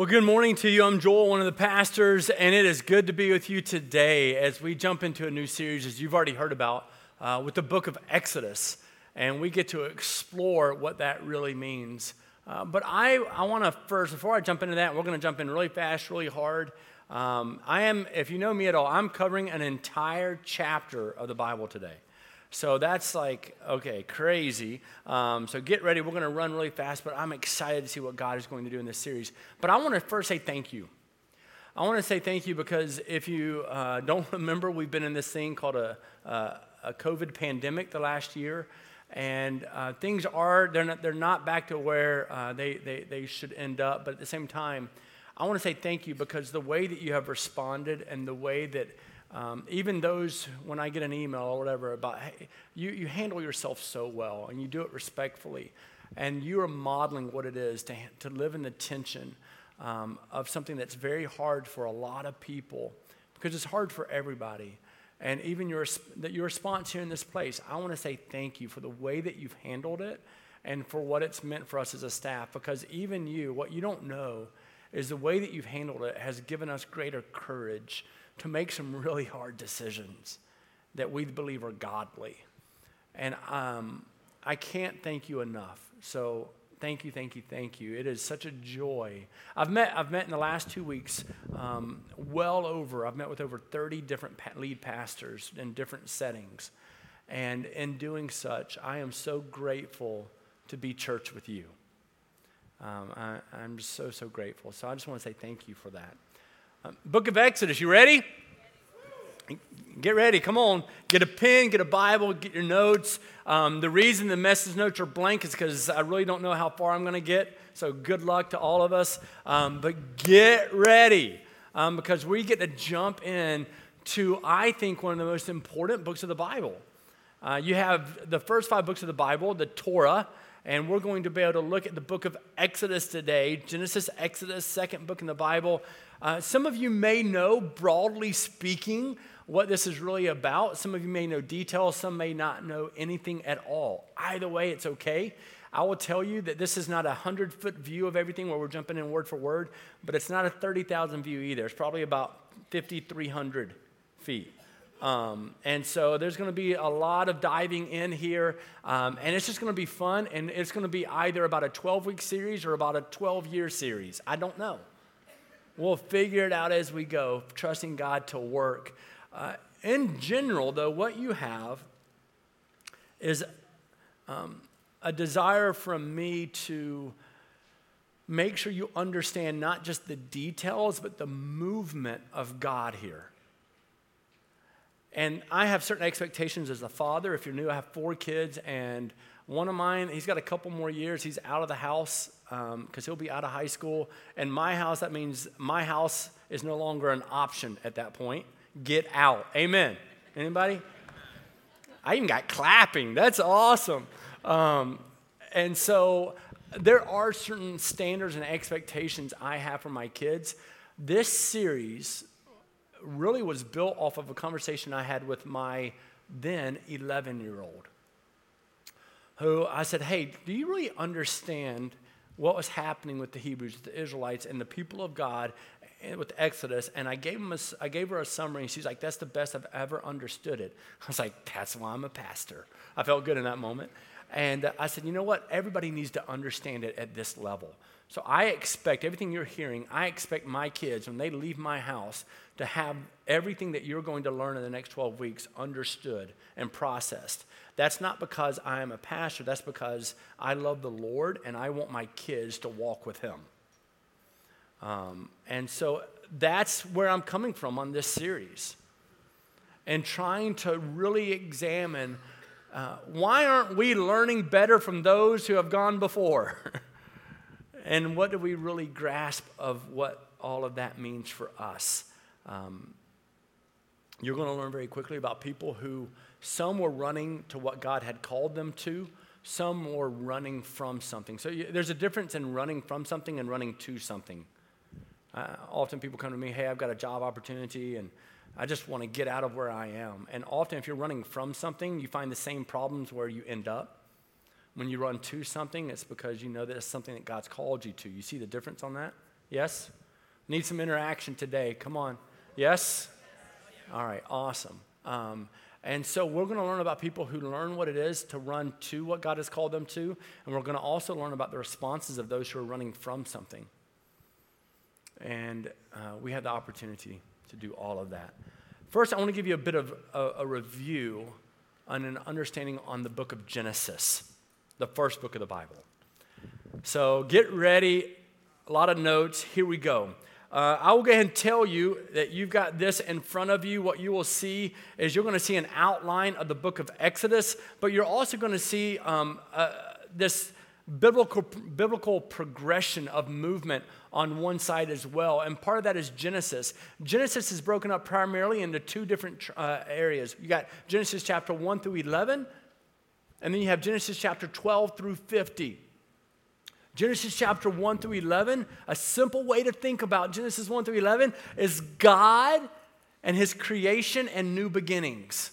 Well, good morning to you. I'm Joel, one of the pastors, and it is good to be with you today as we jump into a new series, as you've already heard about, uh, with the book of Exodus. And we get to explore what that really means. Uh, but I, I want to first, before I jump into that, we're going to jump in really fast, really hard. Um, I am, if you know me at all, I'm covering an entire chapter of the Bible today. So that's like, okay, crazy. Um, so get ready. We're going to run really fast, but I'm excited to see what God is going to do in this series. But I want to first say thank you. I want to say thank you because if you uh, don't remember, we've been in this thing called a, a COVID pandemic the last year. And uh, things are, they're not, they're not back to where uh, they, they, they should end up. But at the same time, I want to say thank you because the way that you have responded and the way that um, even those, when I get an email or whatever about, hey, you, you handle yourself so well and you do it respectfully. And you are modeling what it is to, to live in the tension um, of something that's very hard for a lot of people because it's hard for everybody. And even your, your response here in this place, I want to say thank you for the way that you've handled it and for what it's meant for us as a staff. Because even you, what you don't know is the way that you've handled it has given us greater courage to make some really hard decisions that we believe are godly. And um, I can't thank you enough. So thank you, thank you, thank you. It is such a joy. I've met, I've met in the last two weeks um, well over, I've met with over 30 different lead pastors in different settings. And in doing such, I am so grateful to be church with you. Um, I, I'm just so, so grateful. So I just want to say thank you for that. Book of Exodus, you ready? Get ready, come on. Get a pen, get a Bible, get your notes. Um, the reason the message notes are blank is because I really don't know how far I'm going to get. So good luck to all of us. Um, but get ready um, because we get to jump in to, I think, one of the most important books of the Bible. Uh, you have the first five books of the Bible, the Torah, and we're going to be able to look at the book of Exodus today Genesis, Exodus, second book in the Bible. Uh, some of you may know, broadly speaking, what this is really about. Some of you may know details, some may not know anything at all. Either way, it's okay. I will tell you that this is not a 100 foot view of everything where we're jumping in word for word, but it's not a 30,000 view either. It's probably about 5,300 feet. Um, and so there's going to be a lot of diving in here, um, and it's just going to be fun. And it's going to be either about a 12 week series or about a 12 year series. I don't know. We'll figure it out as we go, trusting God to work. Uh, in general, though, what you have is um, a desire from me to make sure you understand not just the details, but the movement of God here. And I have certain expectations as a father. If you're new, I have four kids, and one of mine, he's got a couple more years. He's out of the house because um, he'll be out of high school. And my house, that means my house is no longer an option at that point. Get out. Amen. Anybody? I even got clapping. That's awesome. Um, and so there are certain standards and expectations I have for my kids. This series really was built off of a conversation I had with my then 11 year old who I said, Hey, do you really understand what was happening with the Hebrews, the Israelites, and the people of God with Exodus? And I gave, him a, I gave her a summary, and she's like, That's the best I've ever understood it. I was like, That's why I'm a pastor. I felt good in that moment. And uh, I said, You know what? Everybody needs to understand it at this level. So I expect everything you're hearing, I expect my kids, when they leave my house, to have everything that you're going to learn in the next 12 weeks understood and processed. That's not because I am a pastor, that's because I love the Lord and I want my kids to walk with Him. Um, and so that's where I'm coming from on this series and trying to really examine uh, why aren't we learning better from those who have gone before? and what do we really grasp of what all of that means for us? Um, you're going to learn very quickly about people who some were running to what God had called them to, some were running from something. So there's a difference in running from something and running to something. Uh, often people come to me, hey, I've got a job opportunity and I just want to get out of where I am. And often, if you're running from something, you find the same problems where you end up. When you run to something, it's because you know that it's something that God's called you to. You see the difference on that? Yes? Need some interaction today. Come on. Yes? All right, awesome. Um, and so we're going to learn about people who learn what it is to run to what God has called them to. And we're going to also learn about the responses of those who are running from something. And uh, we had the opportunity to do all of that. First, I want to give you a bit of a, a review on an understanding on the book of Genesis, the first book of the Bible. So get ready, a lot of notes. Here we go. Uh, I will go ahead and tell you that you've got this in front of you. What you will see is you're going to see an outline of the book of Exodus, but you're also going to see um, uh, this biblical, biblical progression of movement on one side as well. And part of that is Genesis. Genesis is broken up primarily into two different uh, areas. You got Genesis chapter 1 through 11, and then you have Genesis chapter 12 through 50. Genesis chapter 1 through 11, a simple way to think about Genesis 1 through 11 is God and his creation and new beginnings.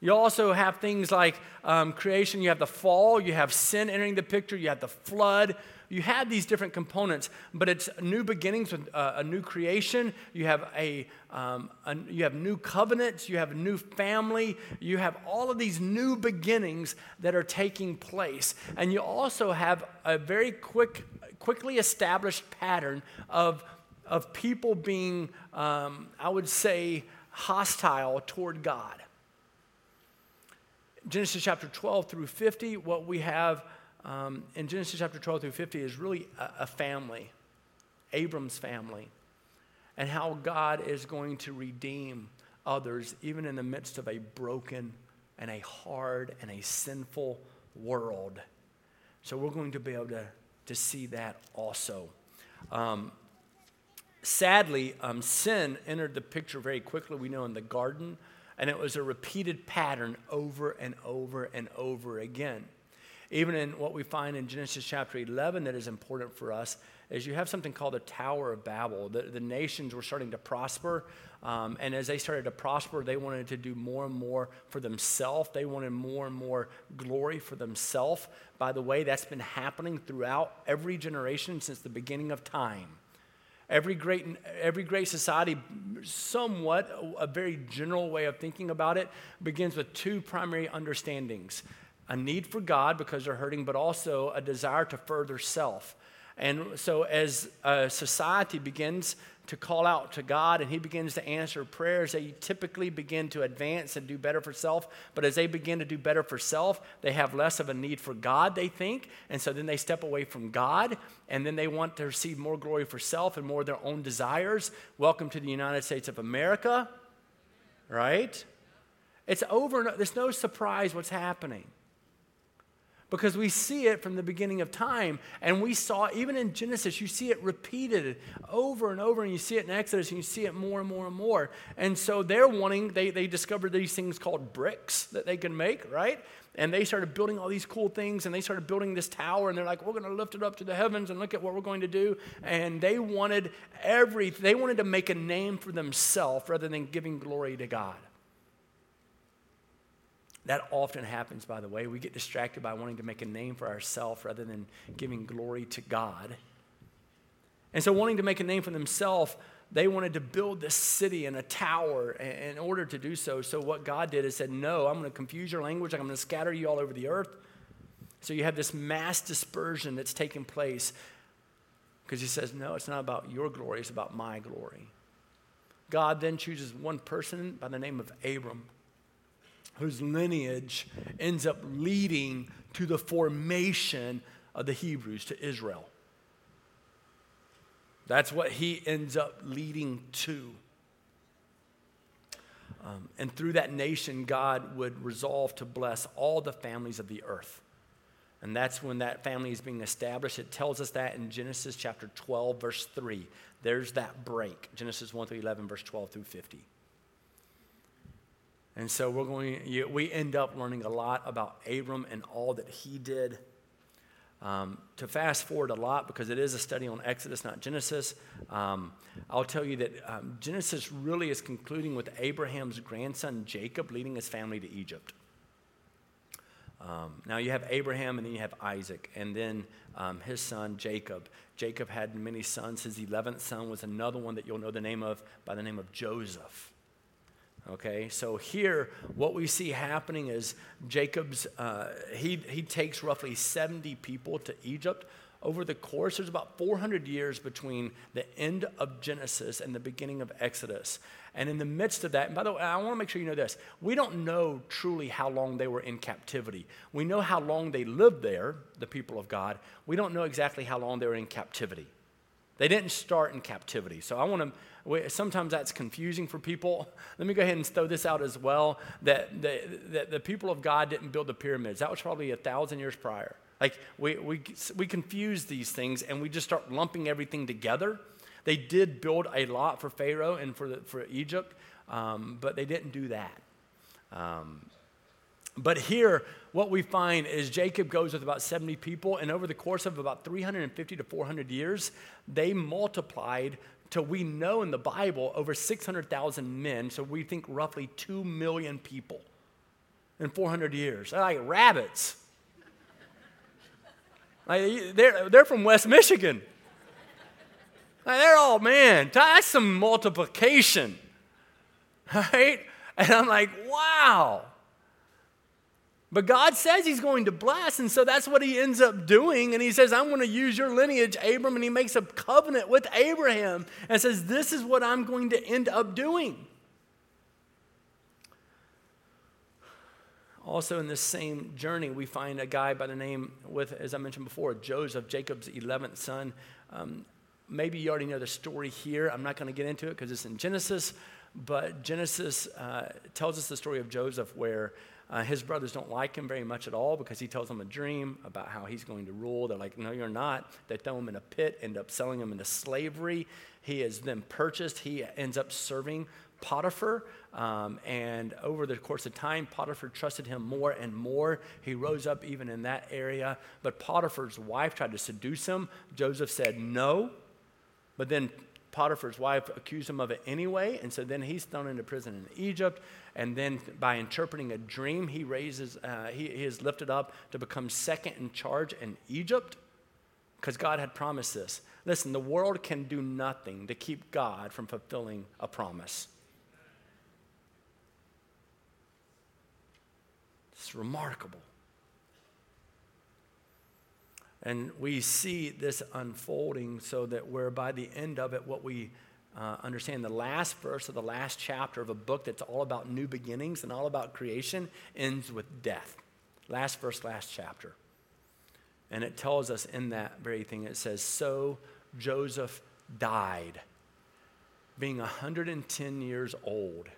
You also have things like um, creation, you have the fall, you have sin entering the picture, you have the flood, you have these different components, but it's new beginnings with uh, a new creation. You have a, um, a, you have new covenants. You have a new family. You have all of these new beginnings that are taking place, and you also have a very quick, quickly established pattern of of people being, um, I would say, hostile toward God. Genesis chapter 12 through 50, what we have um, in Genesis chapter 12 through 50 is really a, a family, Abram's family, and how God is going to redeem others even in the midst of a broken and a hard and a sinful world. So we're going to be able to, to see that also. Um, sadly, um, sin entered the picture very quickly, we know, in the garden, and it was a repeated pattern over and over and over again. Even in what we find in Genesis chapter 11 that is important for us is you have something called the Tower of Babel. The, the nations were starting to prosper, um, and as they started to prosper, they wanted to do more and more for themselves. They wanted more and more glory for themselves. By the way, that's been happening throughout every generation since the beginning of time. Every great, every great society, somewhat a very general way of thinking about it, begins with two primary understandings a need for God because they're hurting, but also a desire to further self. And so, as a society begins to call out to God and He begins to answer prayers, they typically begin to advance and do better for self. But as they begin to do better for self, they have less of a need for God, they think. And so then they step away from God and then they want to receive more glory for self and more of their own desires. Welcome to the United States of America, right? It's over. There's no surprise what's happening because we see it from the beginning of time. And we saw, even in Genesis, you see it repeated over and over, and you see it in Exodus, and you see it more and more and more. And so they're wanting, they, they discovered these things called bricks that they can make, right? And they started building all these cool things, and they started building this tower, and they're like, we're going to lift it up to the heavens and look at what we're going to do. And they wanted every, they wanted to make a name for themselves rather than giving glory to God. That often happens, by the way. We get distracted by wanting to make a name for ourselves rather than giving glory to God. And so, wanting to make a name for themselves, they wanted to build this city and a tower in order to do so. So, what God did is said, No, I'm going to confuse your language, I'm going to scatter you all over the earth. So, you have this mass dispersion that's taking place because He says, No, it's not about your glory, it's about my glory. God then chooses one person by the name of Abram whose lineage ends up leading to the formation of the Hebrews, to Israel. That's what he ends up leading to. Um, and through that nation, God would resolve to bless all the families of the earth. And that's when that family is being established. It tells us that in Genesis chapter 12, verse 3. There's that break Genesis 1 through 11, verse 12 through 50. And so we're going, we end up learning a lot about Abram and all that he did. Um, to fast forward a lot because it is a study on Exodus, not Genesis, um, I'll tell you that um, Genesis really is concluding with Abraham's grandson Jacob leading his family to Egypt. Um, now you have Abraham and then you have Isaac and then um, his son Jacob. Jacob had many sons. His 11th son was another one that you'll know the name of by the name of Joseph. Okay, so here what we see happening is Jacob's, uh, he, he takes roughly 70 people to Egypt. Over the course, there's about 400 years between the end of Genesis and the beginning of Exodus. And in the midst of that, and by the way, I want to make sure you know this we don't know truly how long they were in captivity. We know how long they lived there, the people of God. We don't know exactly how long they were in captivity. They didn't start in captivity. So I want to sometimes that's confusing for people. Let me go ahead and throw this out as well that the, that the people of God didn't build the pyramids. That was probably a thousand years prior. Like we, we, we confuse these things and we just start lumping everything together. They did build a lot for Pharaoh and for, the, for Egypt, um, but they didn't do that. Um, but here, what we find is Jacob goes with about 70 people, and over the course of about 350 to 400 years, they multiplied till we know in the Bible over 600,000 men, so we think roughly 2 million people in 400 years. They're like rabbits. Like they're, they're from West Michigan. Like they're all, man, that's some multiplication. Right? And I'm like, wow. But God says He's going to bless, and so that's what He ends up doing. And He says, I'm going to use your lineage, Abram. And He makes a covenant with Abraham and says, This is what I'm going to end up doing. Also, in this same journey, we find a guy by the name, with, as I mentioned before, Joseph, Jacob's 11th son. Um, maybe you already know the story here. I'm not going to get into it because it's in Genesis. But Genesis uh, tells us the story of Joseph where uh, his brothers don't like him very much at all because he tells them a dream about how he's going to rule. They're like, no, you're not. They throw him in a pit, end up selling him into slavery. He is then purchased. He ends up serving Potiphar. Um, and over the course of time, Potiphar trusted him more and more. He rose up even in that area. But Potiphar's wife tried to seduce him. Joseph said no. But then Potiphar's wife accused him of it anyway, and so then he's thrown into prison in Egypt. And then by interpreting a dream, he raises, uh, he, he is lifted up to become second in charge in Egypt because God had promised this. Listen, the world can do nothing to keep God from fulfilling a promise. It's remarkable. And we see this unfolding so that we're by the end of it, what we uh, understand the last verse of the last chapter of a book that's all about new beginnings and all about creation ends with death. Last verse, last chapter. And it tells us in that very thing, it says, So Joseph died, being 110 years old.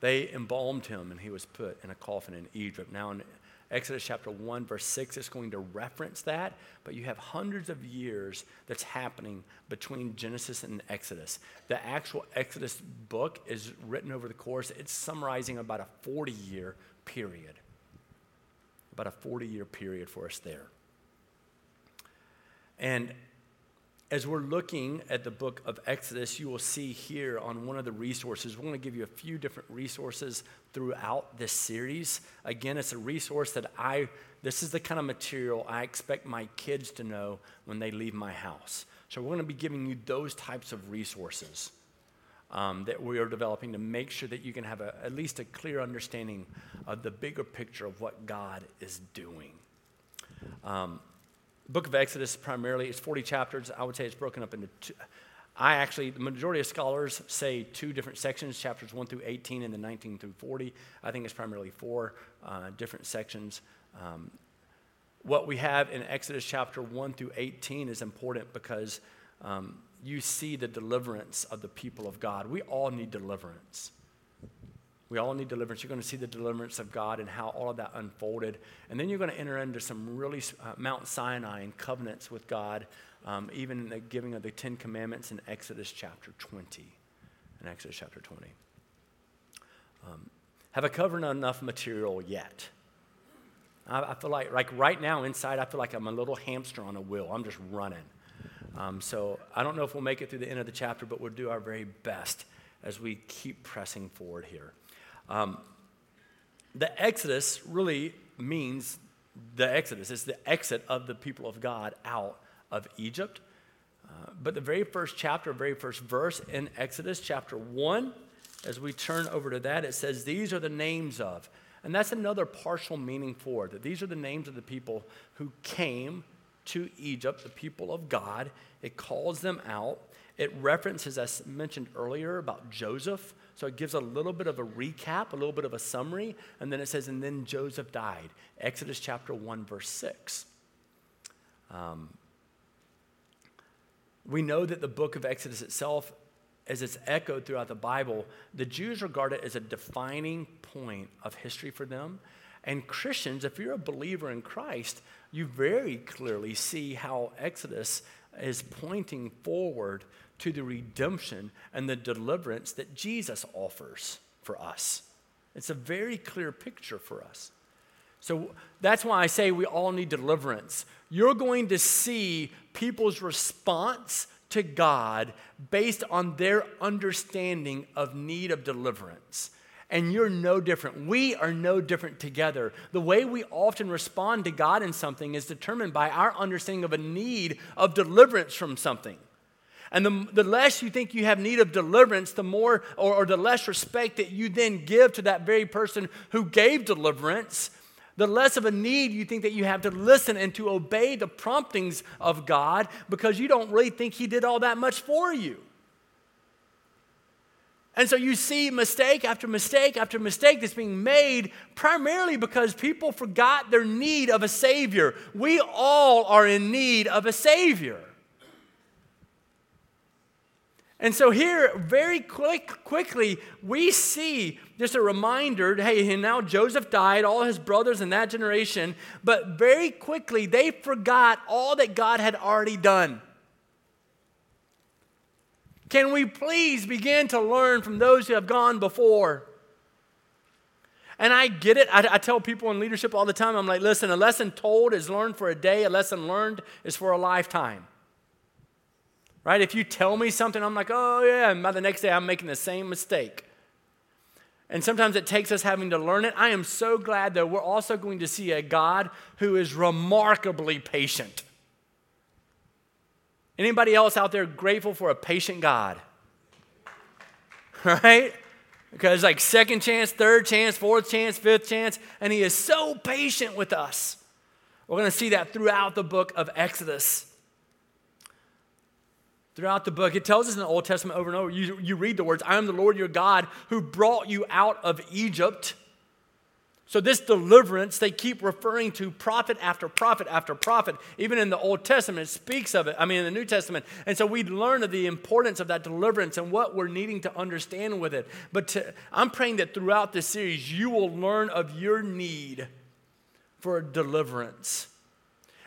They embalmed him and he was put in a coffin in Egypt. Now, in Exodus chapter 1, verse 6 is going to reference that, but you have hundreds of years that's happening between Genesis and Exodus. The actual Exodus book is written over the course, it's summarizing about a 40 year period. About a 40 year period for us there. And as we're looking at the book of Exodus, you will see here on one of the resources, we're going to give you a few different resources throughout this series. Again, it's a resource that I, this is the kind of material I expect my kids to know when they leave my house. So we're going to be giving you those types of resources um, that we are developing to make sure that you can have a, at least a clear understanding of the bigger picture of what God is doing. Um, book of Exodus primarily, it's 40 chapters. I would say it's broken up into two. I actually, the majority of scholars say two different sections, chapters 1 through 18 and then 19 through 40. I think it's primarily four uh, different sections. Um, what we have in Exodus chapter 1 through 18 is important because um, you see the deliverance of the people of God. We all need deliverance. We all need deliverance. You're going to see the deliverance of God and how all of that unfolded. And then you're going to enter into some really uh, Mount Sinai and covenants with God, um, even the giving of the Ten Commandments in Exodus chapter 20. In Exodus chapter 20. Um, have I covered enough material yet? I, I, feel like, like right now inside, I feel like I'm a little hamster on a wheel. I'm just running. Um, so I don't know if we'll make it through the end of the chapter, but we'll do our very best as we keep pressing forward here. Um, the Exodus really means the Exodus. It's the exit of the people of God out of Egypt. Uh, but the very first chapter, very first verse in Exodus, chapter 1, as we turn over to that, it says, These are the names of. And that's another partial meaning for it, that these are the names of the people who came to Egypt, the people of God. It calls them out. It references, as mentioned earlier, about Joseph. So it gives a little bit of a recap, a little bit of a summary, and then it says, and then Joseph died. Exodus chapter 1, verse 6. Um, we know that the book of Exodus itself, as it's echoed throughout the Bible, the Jews regard it as a defining point of history for them. And Christians, if you're a believer in Christ, you very clearly see how Exodus is pointing forward to the redemption and the deliverance that Jesus offers for us. It's a very clear picture for us. So that's why I say we all need deliverance. You're going to see people's response to God based on their understanding of need of deliverance. And you're no different. We are no different together. The way we often respond to God in something is determined by our understanding of a need of deliverance from something. And the, the less you think you have need of deliverance, the more, or, or the less respect that you then give to that very person who gave deliverance, the less of a need you think that you have to listen and to obey the promptings of God because you don't really think He did all that much for you. And so you see mistake after mistake after mistake that's being made primarily because people forgot their need of a Savior. We all are in need of a Savior. And so here, very quick, quickly, we see just a reminder hey, and now Joseph died, all his brothers in that generation, but very quickly they forgot all that God had already done. Can we please begin to learn from those who have gone before? And I get it. I, I, tell people in leadership all the time I'm like, listen, a lesson told is learned for a day, a lesson learned is for a lifetime. Right? If you tell me something, I'm like, oh, yeah, and by the next day, I'm making the same mistake. And sometimes it takes us having to learn it. I am so glad that we're also going to see a God who is remarkably patient. Anybody else out there grateful for a patient God? Right? Because like second chance, third chance, fourth chance, fifth chance, and he is so patient with us. We're going to see that throughout the book of Exodus throughout the book. It tells us in the Old Testament over and over. You, you read the words, I am the Lord your God who brought you out of Egypt. So, this deliverance, they keep referring to prophet after prophet after prophet. Even in the Old Testament, it speaks of it. I mean, in the New Testament. And so, we learn of the importance of that deliverance and what we're needing to understand with it. But to, I'm praying that throughout this series, you will learn of your need for deliverance.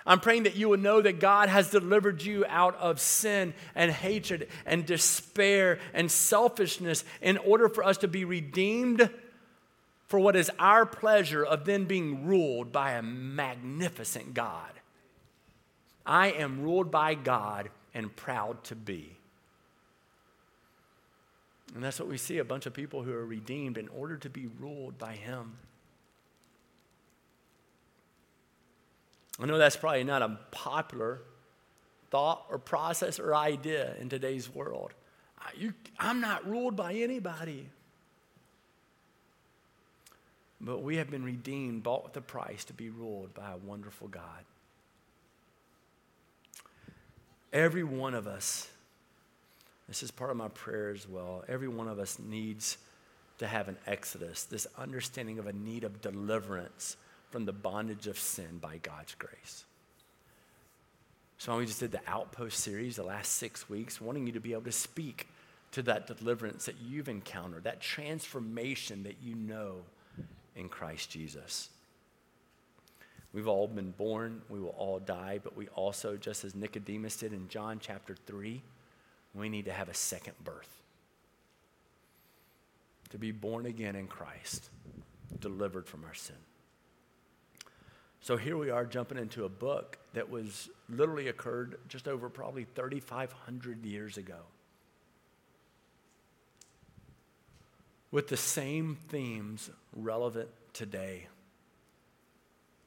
I'm praying that you will know that God has delivered you out of sin and hatred and despair and selfishness in order for us to be redeemed for what is our pleasure of then being ruled by a magnificent God. I am ruled by God and proud to be. And that's what we see a bunch of people who are redeemed in order to be ruled by Him. I know that's probably not a popular thought or process or idea in today's world. You, I'm not ruled by anybody. But we have been redeemed, bought with a price to be ruled by a wonderful God. Every one of us, this is part of my prayer as well, every one of us needs to have an exodus, this understanding of a need of deliverance from the bondage of sin by God's grace. So we just did the Outpost series the last six weeks, wanting you to be able to speak to that deliverance that you've encountered, that transformation that you know in Christ Jesus. We've all been born, we will all die, but we also, just as Nicodemus did in John chapter 3, we need to have a second birth. To be born again in Christ, delivered from our sin. So here we are jumping into a book that was literally occurred just over probably 3,500 years ago. With the same themes relevant today.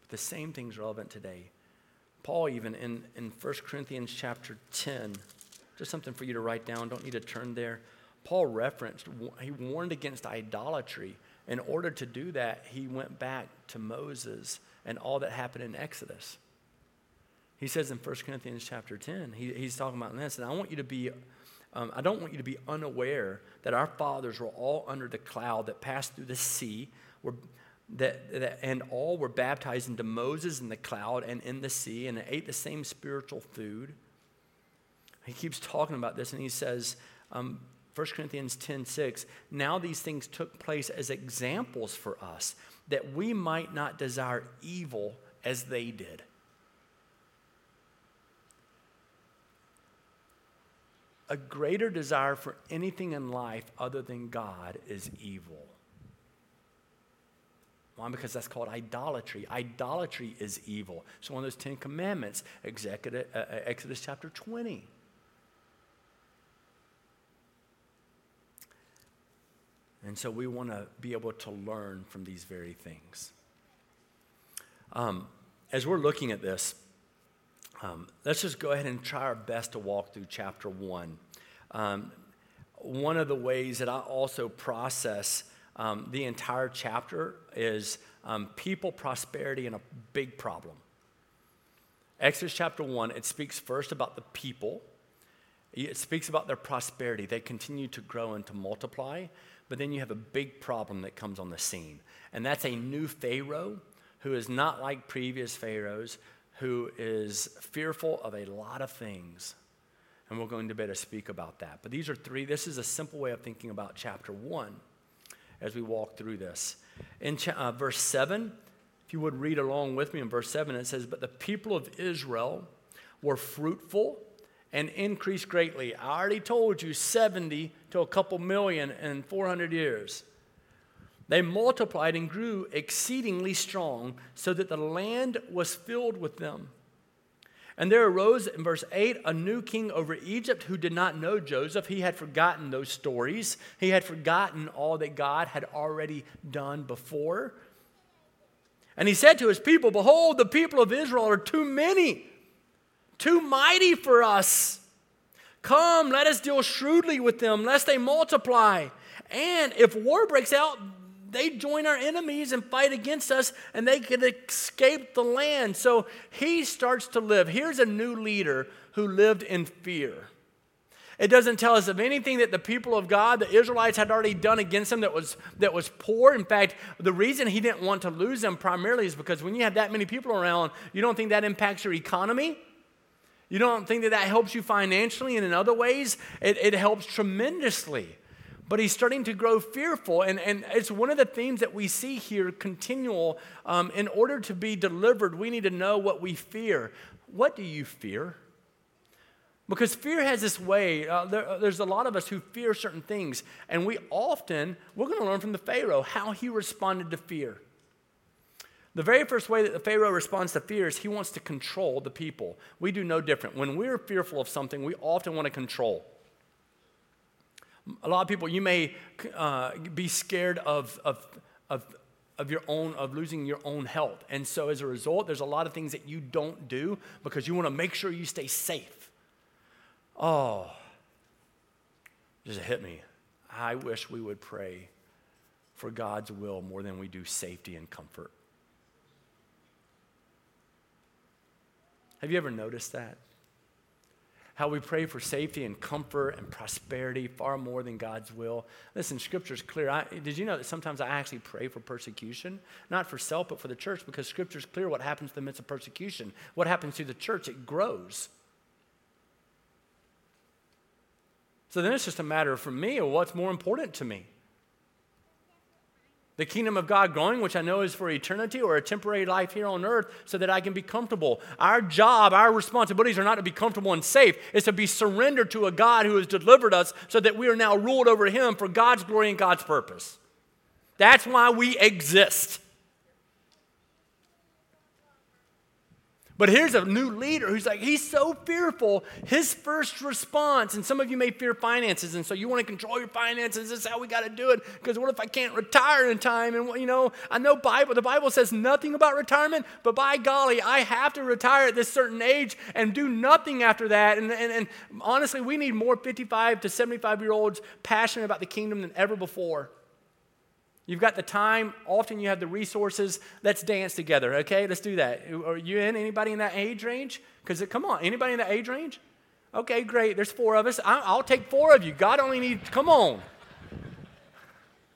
The same thing's relevant today. Paul, even in, in 1 Corinthians chapter 10, just something for you to write down, don't need to turn there. Paul referenced, he warned against idolatry. In order to do that, he went back to Moses and all that happened in Exodus. He says in 1 Corinthians chapter 10, he, he's talking about this, and I want you to be, um, I don't want you to be unaware that our fathers were all under the cloud that passed through the sea, were, that, that, and all were baptized into Moses in the cloud and in the sea, and ate the same spiritual food. He keeps talking about this, and he says, um, 1 Corinthians 10 6, now these things took place as examples for us, that we might not desire evil as they did. a greater desire for anything in life other than God is evil. Why? Because that's called idolatry. Idolatry is evil. It's one of those Ten Commandments, uh, uh, Exodus chapter 20. And so we want to be able to learn from these very things. Um, as we're looking at this, um, let's just go ahead and try our best to walk through chapter one. Um, one of the ways that I also process um, the entire chapter is um, people, prosperity, and a big problem. Exodus chapter 1, it speaks first about the people. It speaks about their prosperity. They continue to grow and to multiply, but then you have a big problem that comes on the scene. And that's a new Pharaoh who is not like previous Pharaohs, who is fearful of a lot of things. And we're going to better speak about that. But these are three, this is a simple way of thinking about chapter one as we walk through this. In cha- uh, verse 7, if you would read along with me in verse 7, it says, But the people of Israel were fruitful and increased greatly. I already told you 70 to a couple million in 400 years. They multiplied and grew exceedingly strong, so that the land was filled with them. And there arose in verse 8 a new king over Egypt who did not know Joseph. He had forgotten those stories, he had forgotten all that God had already done before. And he said to his people, Behold, the people of Israel are too many, too mighty for us. Come, let us deal shrewdly with them, lest they multiply. And if war breaks out, they join our enemies and fight against us and they can escape the land. So he starts to live. Here's a new leader who lived in fear. It doesn't tell us of anything that the people of God, the Israelites, had already done against him that was, that was poor. In fact, the reason he didn't want to lose them primarily is because when you have that many people around, you don't think that impacts your economy. You don't think that that helps you financially and in other ways. It, it helps tremendously but he's starting to grow fearful. And, and it's one of the themes that we see here continual. Um, in order to be delivered, we need to know what we fear. What do you fear? Because fear has this way, uh, there, uh, there's a lot of us who fear certain things, and we often, we're going to learn from the Pharaoh how he responded to fear. The very first way that the Pharaoh responds to fear is he wants to control the people. We do no different. When we're fearful of something, we often want to control. A lot of people, you may uh, be scared of, of, of, of your own, of losing your own health. And so as a result, there's a lot of things that you don't do because you want to make sure you stay safe. Oh, just hit me. I wish we would pray for God's will more than we do safety and comfort. Have you ever noticed that? how we pray for safety and comfort and prosperity far more than God's will. Listen, Scripture's clear. I, did you know that sometimes I actually pray for persecution? Not for self, but for the church, because Scripture's clear what happens in the midst of persecution. What happens to the church? It grows. So then it's just a matter for me of what's more important to me the kingdom of God growing, which I know is for eternity or a temporary life here on earth, so that I can be comfortable. Our job, our responsibilities are not to be comfortable and safe, it's to be surrendered to a God who has delivered us so that we are now ruled over Him for God's glory and God's purpose. That's why we exist. But here's a new leader who's like, he's so fearful. His first response, and some of you may fear finances, and so you want to control your finances. This is how we got to do it. Because what if I can't retire in time? And you know, I know Bible. The Bible says nothing about retirement, but by golly, I have to retire at this certain age and do nothing after that. And, and, and honestly, we need more 55 to 75 year olds passionate about the kingdom than ever before. You've got the time, often you have the resources. Let's dance together, okay? Let's do that. Are you in? Anybody in that age range? Because come on, anybody in that age range? Okay, great. There's four of us. I'll take four of you. God only needs, come on.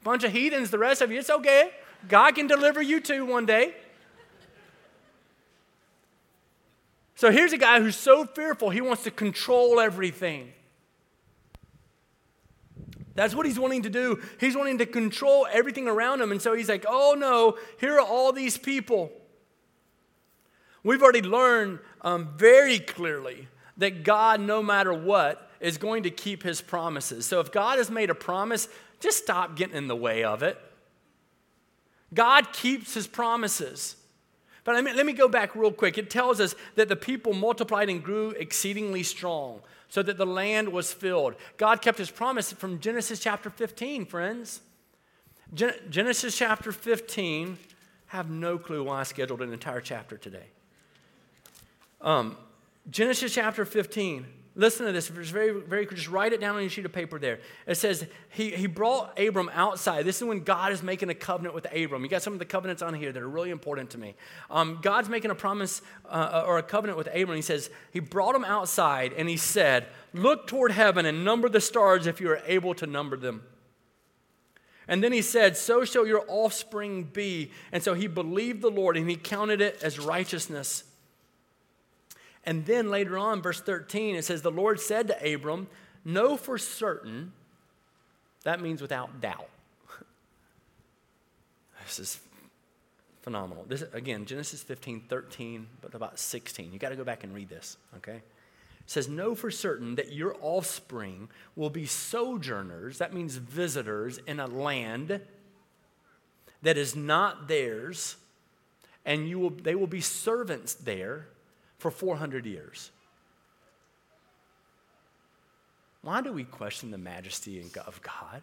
Bunch of heathens, the rest of you, it's okay. God can deliver you too one day. So here's a guy who's so fearful, he wants to control everything. That's what he's wanting to do. He's wanting to control everything around him. And so he's like, oh no, here are all these people. We've already learned um, very clearly that God, no matter what, is going to keep his promises. So if God has made a promise, just stop getting in the way of it. God keeps his promises. But let me, let me go back real quick. It tells us that the people multiplied and grew exceedingly strong so that the land was filled. God kept his promise from Genesis chapter 15, friends. Gen- Genesis chapter 15, have no clue why I scheduled an entire chapter today. Um, Genesis chapter 15. Listen to this. It's very, very, just write it down on your sheet of paper there. It says, he, he brought Abram outside. This is when God is making a covenant with Abram. You got some of the covenants on here that are really important to me. Um, God's making a promise uh, or a covenant with Abram. He says, He brought him outside and he said, Look toward heaven and number the stars if you are able to number them. And then he said, So shall your offspring be. And so he believed the Lord and he counted it as righteousness. And then later on, verse 13, it says, The Lord said to Abram, Know for certain, that means without doubt. this is phenomenal. This again, Genesis 15, 13, but about 16. You got to go back and read this, okay? It says, Know for certain that your offspring will be sojourners, that means visitors, in a land that is not theirs, and you will, they will be servants there for 400 years. Why do we question the majesty of God?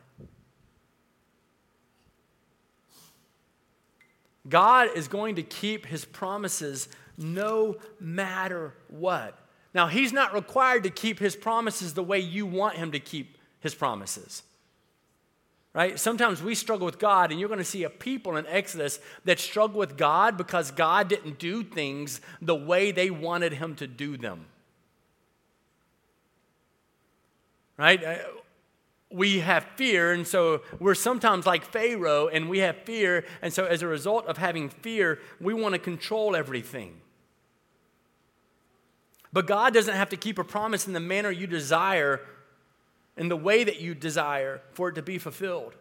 God is going to keep his promises no matter what. Now, he's not required to keep his promises the way you want him to keep his promises right? Sometimes we struggle with God, and you're going to see a people in Exodus that struggle with God because God didn't do things the way they wanted Him to do them. Right? Uh, we have fear, and so we're sometimes like Pharaoh, and we have fear, and so as a result of having fear, we want to control everything. But God doesn't have to keep a promise in the manner you desire in the way that you desire for it to be fulfilled.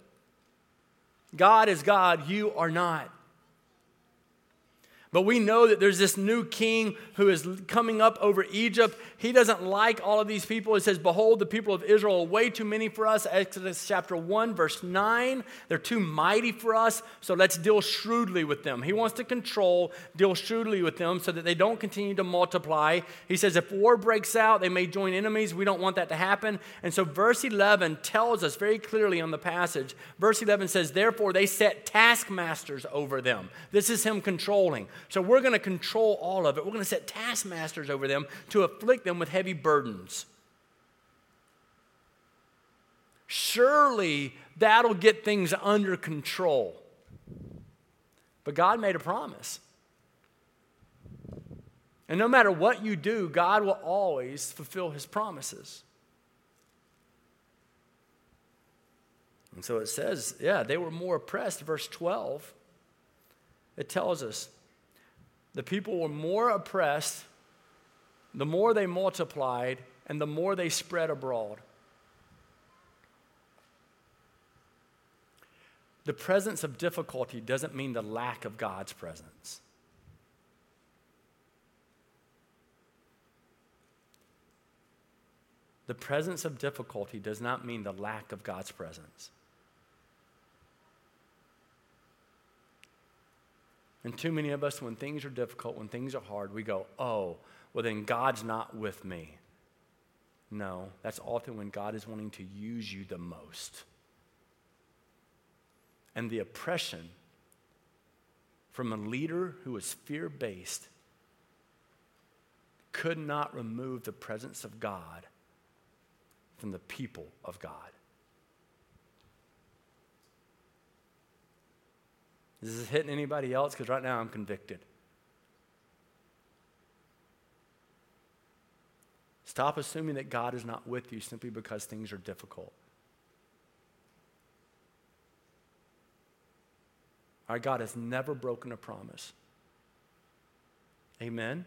God is God, you are not. But we know that there's this new king who is coming up over Egypt. He doesn't like all of these people. He says, Behold, the people of Israel are way too many for us. Exodus chapter 1, verse 9. They're too mighty for us, so let's deal shrewdly with them. He wants to control, deal shrewdly with them so that they don't continue to multiply. He says, If war breaks out, they may join enemies. We don't want that to happen. And so, verse 11 tells us very clearly on the passage. Verse 11 says, Therefore, they set taskmasters over them. This is him controlling. So we're going to control all of it. We're going to set taskmasters over them to afflict them with heavy burdens. Surely that'll get things under control. But God made a promise. And no matter what you do, God will always fulfill his promises. And so it says, yeah, they were more oppressed. Verse 12, it tells us the people were more oppressed, the more they multiplied, and the more they spread abroad. The presence of difficulty doesn't mean the lack of God's presence. The presence of difficulty does not mean the lack of God's presence. And too many of us, when things are difficult, when things are hard, we go, oh, well, then God's not with me. No, that's often when God is wanting to use you the most. And the oppression from a leader who was fear based could not remove the presence of God from the people of God. Is this hitting anybody else? Because right now I'm convicted. Stop assuming that God is not with you simply because things are difficult. Our God has never broken a promise. Amen?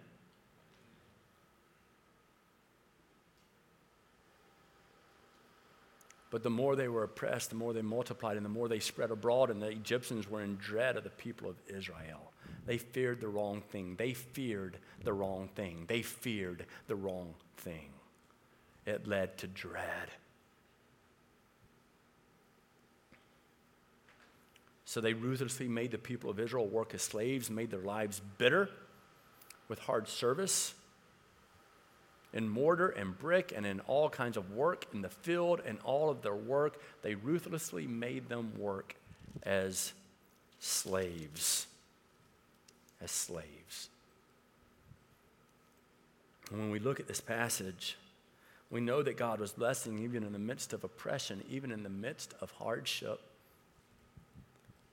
But the more they were oppressed, the more they multiplied, and the more they spread abroad, and the Egyptians were in dread of the people of Israel. They feared the wrong thing. They feared the wrong thing. They feared the wrong thing. It led to dread. So they ruthlessly made the people of Israel work as slaves, made their lives bitter with hard service in mortar and brick and in all kinds of work in the field and all of their work. They ruthlessly made them work as slaves. As slaves. And when we look at this passage, we know that God was blessing even in the midst of oppression, even in the midst of hardship.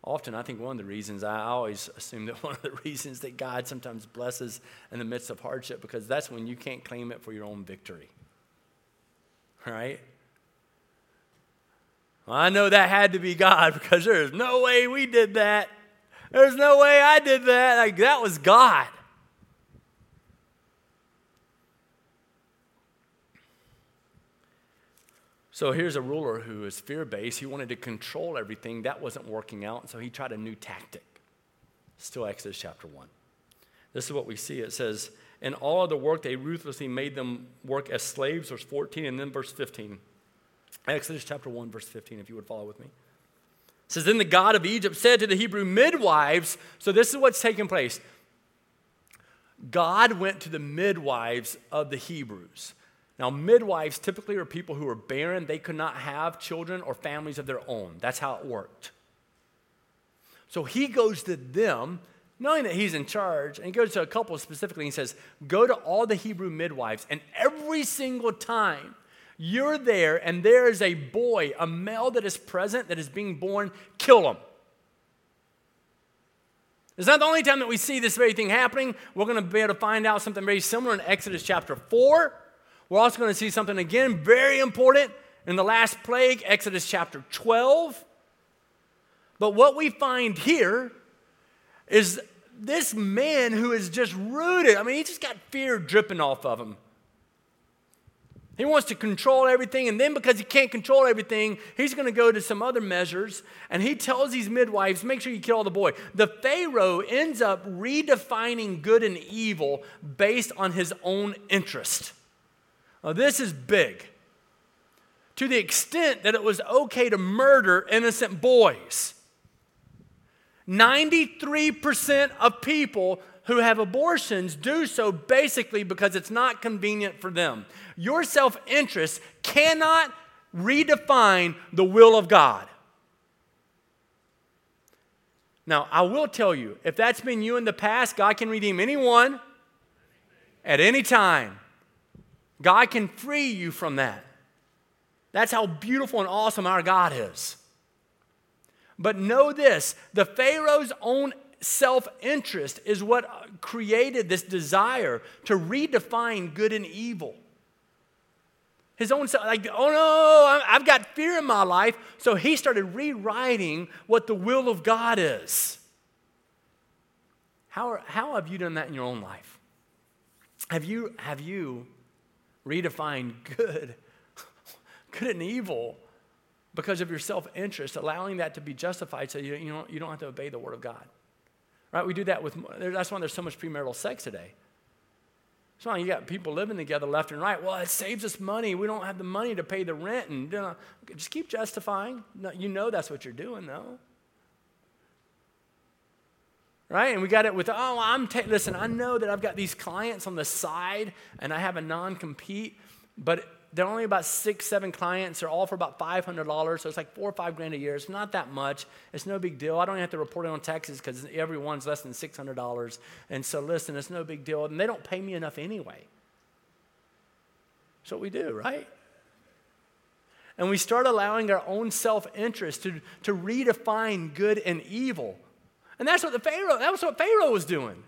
Often, I think one of the reasons, I always assume that one of the reasons that God sometimes blesses in the midst of hardship, because that's when you can't claim it for your own victory. Right? Well, I know that had to be God because there's no way we did that. There's no way I did that. Like, that was God. So here's a ruler who is fear based. He wanted to control everything. That wasn't working out. So he tried a new tactic. Still Exodus chapter 1. This is what we see. It says, In all of the work, they ruthlessly made them work as slaves, verse 14, and then verse 15. Exodus chapter 1, verse 15, if you would follow with me. It says, Then the God of Egypt said to the Hebrew midwives, so this is what's taking place. God went to the midwives of the Hebrews. Now, midwives typically are people who are barren. They could not have children or families of their own. That's how it worked. So he goes to them, knowing that he's in charge, and he goes to a couple specifically and he says, Go to all the Hebrew midwives, and every single time you're there and there is a boy, a male that is present, that is being born, kill him. It's not the only time that we see this very thing happening. We're going to be able to find out something very similar in Exodus chapter 4 we're also going to see something again very important in the last plague, Exodus chapter 12. But what we find here is this man who is just rooted. I mean, he just got fear dripping off of him. He wants to control everything, and then because he can't control everything, he's going to go to some other measures, and he tells these midwives, make sure you kill the boy. The Pharaoh ends up redefining good and evil based on his own interest. Now, this is big. To the extent that it was okay to murder innocent boys. 93% of people who have abortions do so basically because it's not convenient for them. Your self interest cannot redefine the will of God. Now, I will tell you, if that's been you in the past, God can redeem anyone at any time. God can free you from that. That's how beautiful and awesome our God is. But know this the Pharaoh's own self interest is what created this desire to redefine good and evil. His own self, like, oh no, I've got fear in my life. So he started rewriting what the will of God is. How, how have you done that in your own life? Have you, have you redefine good, good and evil because of your self interest, allowing that to be justified so you, you, don't, you don't have to obey the Word of God. Right? We do that with, that's why there's so much premarital sex today. Why you got people living together left and right. Well, it saves us money. We don't have the money to pay the rent. And just keep justifying. You know that's what you're doing, though. Right? And we got it with, oh, I'm, ta- listen, I know that I've got these clients on the side and I have a non compete, but they're only about six, seven clients. They're all for about $500. So it's like four or five grand a year. It's not that much. It's no big deal. I don't have to report it on taxes because every one's less than $600. And so listen, it's no big deal. And they don't pay me enough anyway. That's what we do, right? And we start allowing our own self interest to, to redefine good and evil. And that's what the Pharaoh, that was what Pharaoh was doing.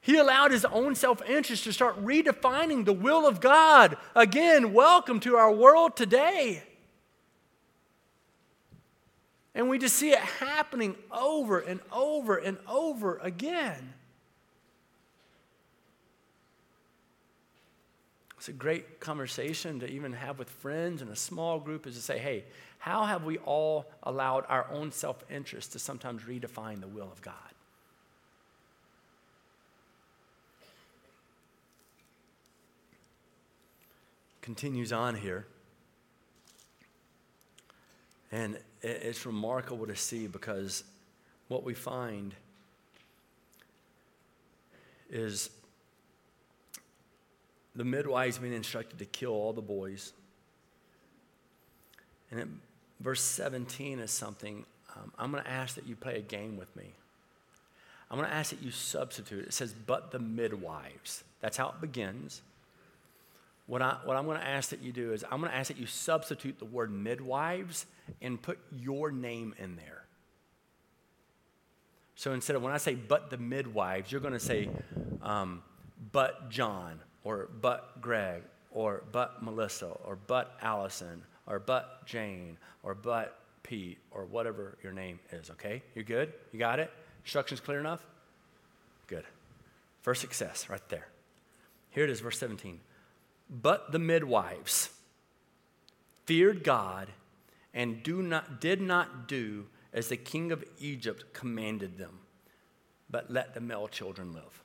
He allowed his own self interest to start redefining the will of God. Again, welcome to our world today. And we just see it happening over and over and over again. It's a great conversation to even have with friends in a small group is to say, hey, how have we all allowed our own self interest to sometimes redefine the will of God? Continues on here. And it's remarkable to see because what we find is the midwives being instructed to kill all the boys. And it, verse 17 is something um, I'm going to ask that you play a game with me. I'm going to ask that you substitute. It says, but the midwives. That's how it begins. What, I, what I'm going to ask that you do is, I'm going to ask that you substitute the word midwives and put your name in there. So instead of when I say, but the midwives, you're going to say, um, but John, or but Greg, or but Melissa, or but Allison, or but Jane, or but Pete, or whatever your name is, okay? You good? You got it? Instructions clear enough? Good. First success right there. Here it is, verse 17. But the midwives feared God and do not, did not do as the king of Egypt commanded them, but let the male children live.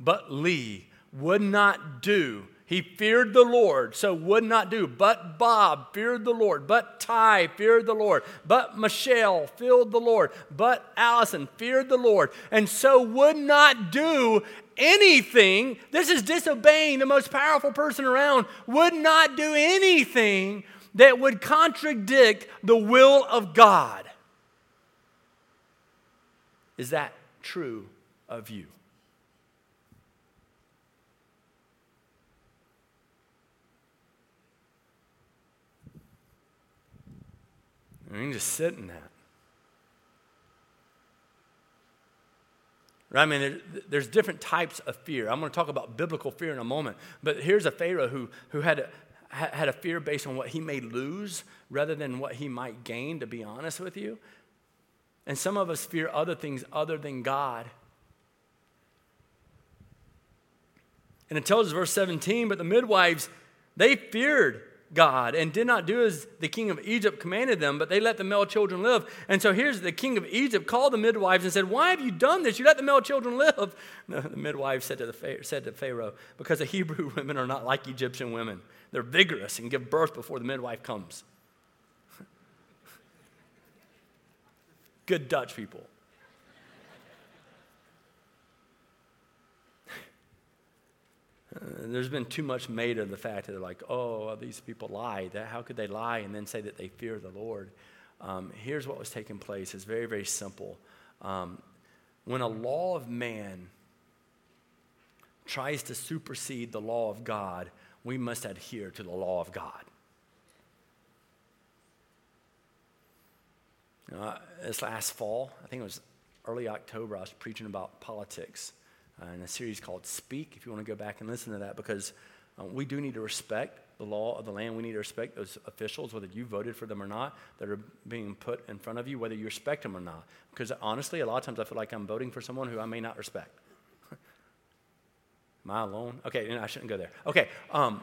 But Lee would not do he feared the Lord, so would not do. But Bob feared the Lord. But Ty feared the Lord. But Michelle feared the Lord. But Allison feared the Lord, and so would not do anything. This is disobeying the most powerful person around, would not do anything that would contradict the will of God. Is that true of you? You can just sit in that. Right? I mean, there's different types of fear. I'm going to talk about biblical fear in a moment. But here's a Pharaoh who, who had, a, had a fear based on what he may lose rather than what he might gain, to be honest with you. And some of us fear other things other than God. And it tells us, verse 17, but the midwives, they feared God and did not do as the king of Egypt commanded them, but they let the male children live. And so here's the king of Egypt called the midwives and said, Why have you done this? You let the male children live. No, the midwives said to, the, said to Pharaoh, Because the Hebrew women are not like Egyptian women. They're vigorous and give birth before the midwife comes. Good Dutch people. Uh, there's been too much made of the fact that they're like, oh, these people lie. That, how could they lie and then say that they fear the Lord? Um, here's what was taking place. It's very, very simple. Um, when a law of man tries to supersede the law of God, we must adhere to the law of God. Know, this last fall, I think it was early October, I was preaching about politics uh, in a series called Speak, if you want to go back and listen to that, because uh, we do need to respect the law of the land. We need to respect those officials, whether you voted for them or not, that are being put in front of you, whether you respect them or not. Because honestly, a lot of times I feel like I'm voting for someone who I may not respect. Am I alone? Okay, I shouldn't go there. Okay. Um,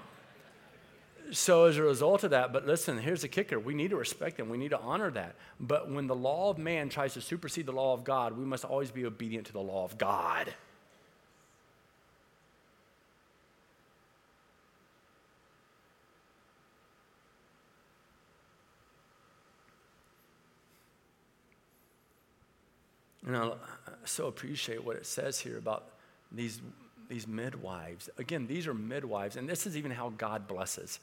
so as a result of that, but listen, here's the kicker. We need to respect them. We need to honor that. But when the law of man tries to supersede the law of God, we must always be obedient to the law of God. And I so appreciate what it says here about these, these midwives. Again, these are midwives, and this is even how God blesses.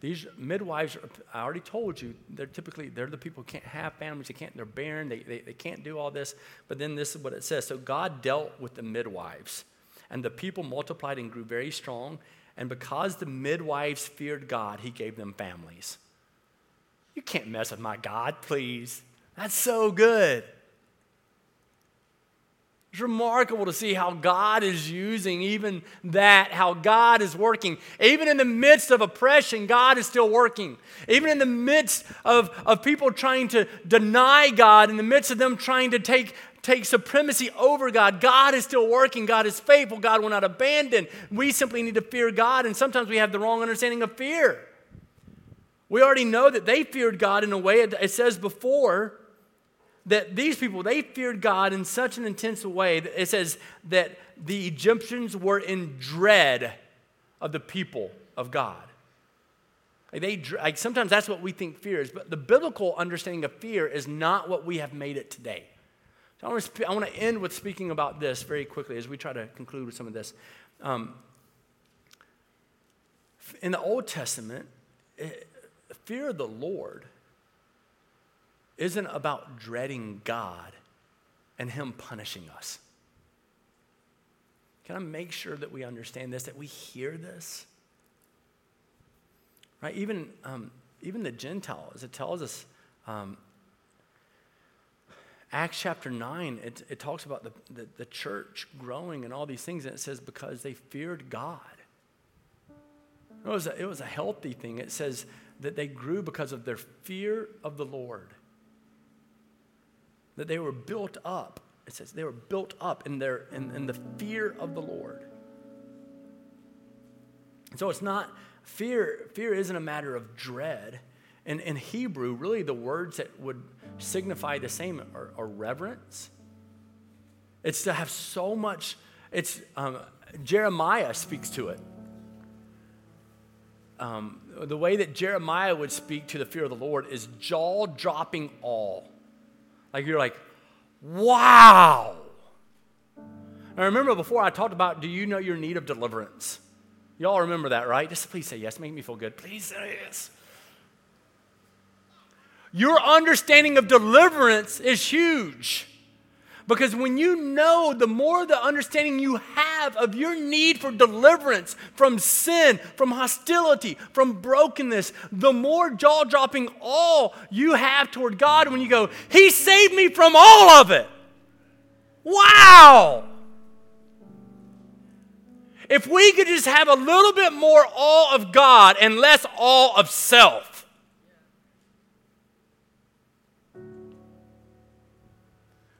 These midwives, are, I already told you, they're typically, they're the people who can't have families, they can't, they're barren, they, they, they can't do all this. But then this is what it says. So God dealt with the midwives, and the people multiplied and grew very strong. And because the midwives feared God, he gave them families. You can't mess with my God, please. That's so good. It's remarkable to see how God is using even that, how God is working. Even in the midst of oppression, God is still working. Even in the midst of, of people trying to deny God, in the midst of them trying to take, take supremacy over God, God is still working. God is faithful. God will not abandon. We simply need to fear God, and sometimes we have the wrong understanding of fear. We already know that they feared God in a way, it says before that these people, they feared God in such an intense way that it says that the Egyptians were in dread of the people of God. Like they, like sometimes that's what we think fear is, but the biblical understanding of fear is not what we have made it today. So I want to, I want to end with speaking about this very quickly as we try to conclude with some of this. Um, in the Old Testament, it, fear of the Lord isn't about dreading God and Him punishing us. Can I make sure that we understand this, that we hear this? Right? Even, um, even the Gentiles, it tells us, um, Acts chapter 9, it, it talks about the, the, the church growing and all these things, and it says because they feared God. It was, a, it was a healthy thing. It says that they grew because of their fear of the Lord that they were built up. It says they were built up in, their, in, in the fear of the Lord. And so it's not, fear, fear isn't a matter of dread. In, in Hebrew, really the words that would signify the same are, are reverence. It's to have so much, it's, um, Jeremiah speaks to it. Um, the way that Jeremiah would speak to the fear of the Lord is jaw dropping awe. Like you're like, wow. I remember before I talked about, do you know your need of deliverance? Y'all remember that, right? Just please say yes. Make me feel good. Please say yes. Your understanding of deliverance is huge. Because when you know, the more the understanding you have of your need for deliverance from sin, from hostility, from brokenness, the more jaw dropping all you have toward God when you go, He saved me from all of it. Wow! If we could just have a little bit more awe of God and less awe of self.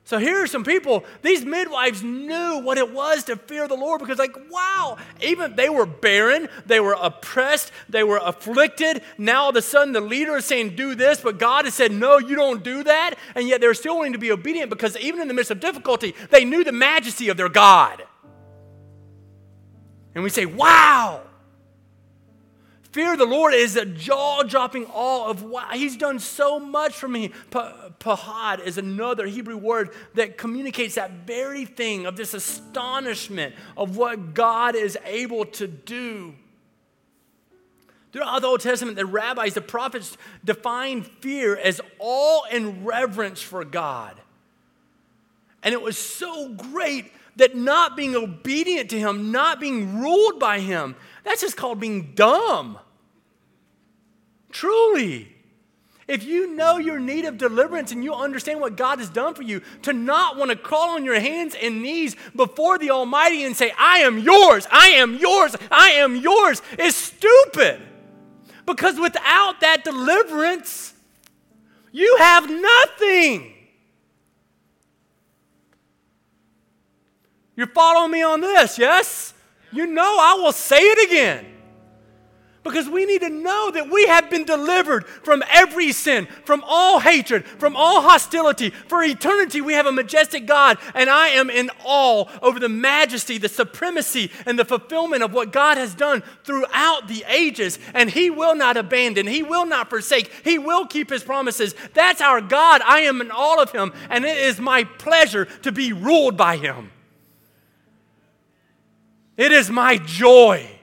So here are some people, these midwives knew what it was to fear the Lord because, like, wow, even they were barren, they were oppressed, they were afflicted. Now all of a sudden the leader is saying, do this, but God has said, no, you don't do that. And yet they're still willing to be obedient because even in the midst of difficulty, they knew the majesty of their God. And we say, wow. Fear of the Lord is a jaw dropping awe of wow, He's done so much for me. Pahad is another Hebrew word that communicates that very thing of this astonishment of what God is able to do. Throughout the Old Testament, the rabbis, the prophets defined fear as awe and reverence for God. And it was so great that not being obedient to Him, not being ruled by Him, that's just called being dumb. Truly. If you know your need of deliverance and you understand what God has done for you, to not want to crawl on your hands and knees before the Almighty and say, I am yours, I am yours, I am yours, is stupid. Because without that deliverance, you have nothing. You're following me on this, yes? You know I will say it again. Because we need to know that we have been delivered from every sin, from all hatred, from all hostility. For eternity, we have a majestic God, and I am in awe over the majesty, the supremacy, and the fulfillment of what God has done throughout the ages. And He will not abandon, He will not forsake, He will keep His promises. That's our God. I am in all of Him, and it is my pleasure to be ruled by Him. It is my joy.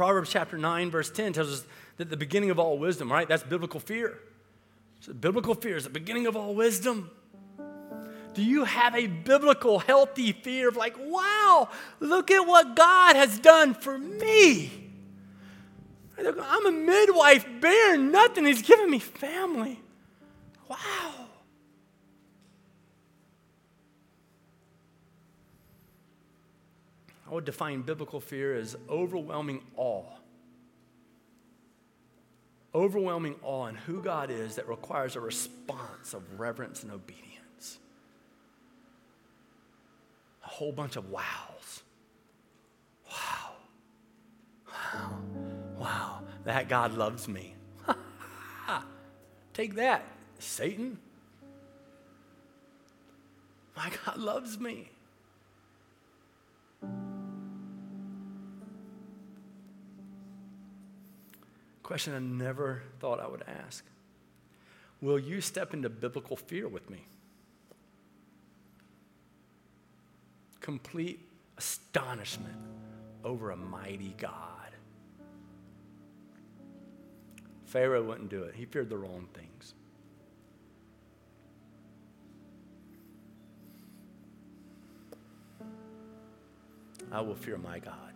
Proverbs chapter 9, verse 10 tells us that the beginning of all wisdom, right? That's biblical fear. So biblical fear is the beginning of all wisdom. Do you have a biblical, healthy fear of, like, wow, look at what God has done for me? I'm a midwife bearing nothing. He's given me family. Wow. I would define biblical fear as overwhelming awe. Overwhelming awe in who God is that requires a response of reverence and obedience. A whole bunch of wows. Wow. Wow. Wow. That God loves me. Take that, Satan. My God loves me. Question I never thought I would ask Will you step into biblical fear with me? Complete astonishment over a mighty God. Pharaoh wouldn't do it, he feared the wrong things. I will fear my God.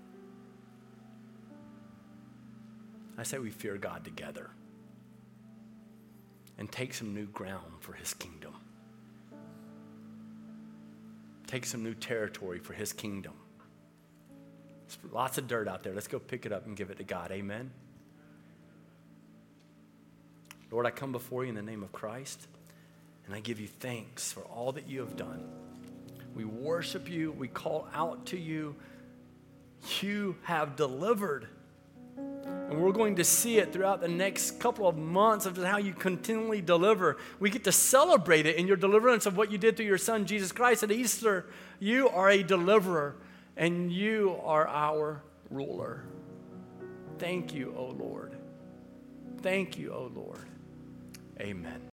I say we fear God together and take some new ground for his kingdom. Take some new territory for his kingdom. There's lots of dirt out there. Let's go pick it up and give it to God. Amen. Lord, I come before you in the name of Christ, and I give you thanks for all that you have done. We worship you, we call out to you. You have delivered. And we're going to see it throughout the next couple of months of how you continually deliver. We get to celebrate it in your deliverance of what you did through your son, Jesus Christ, at Easter. You are a deliverer, and you are our ruler. Thank you, O Lord. Thank you, O Lord. Amen.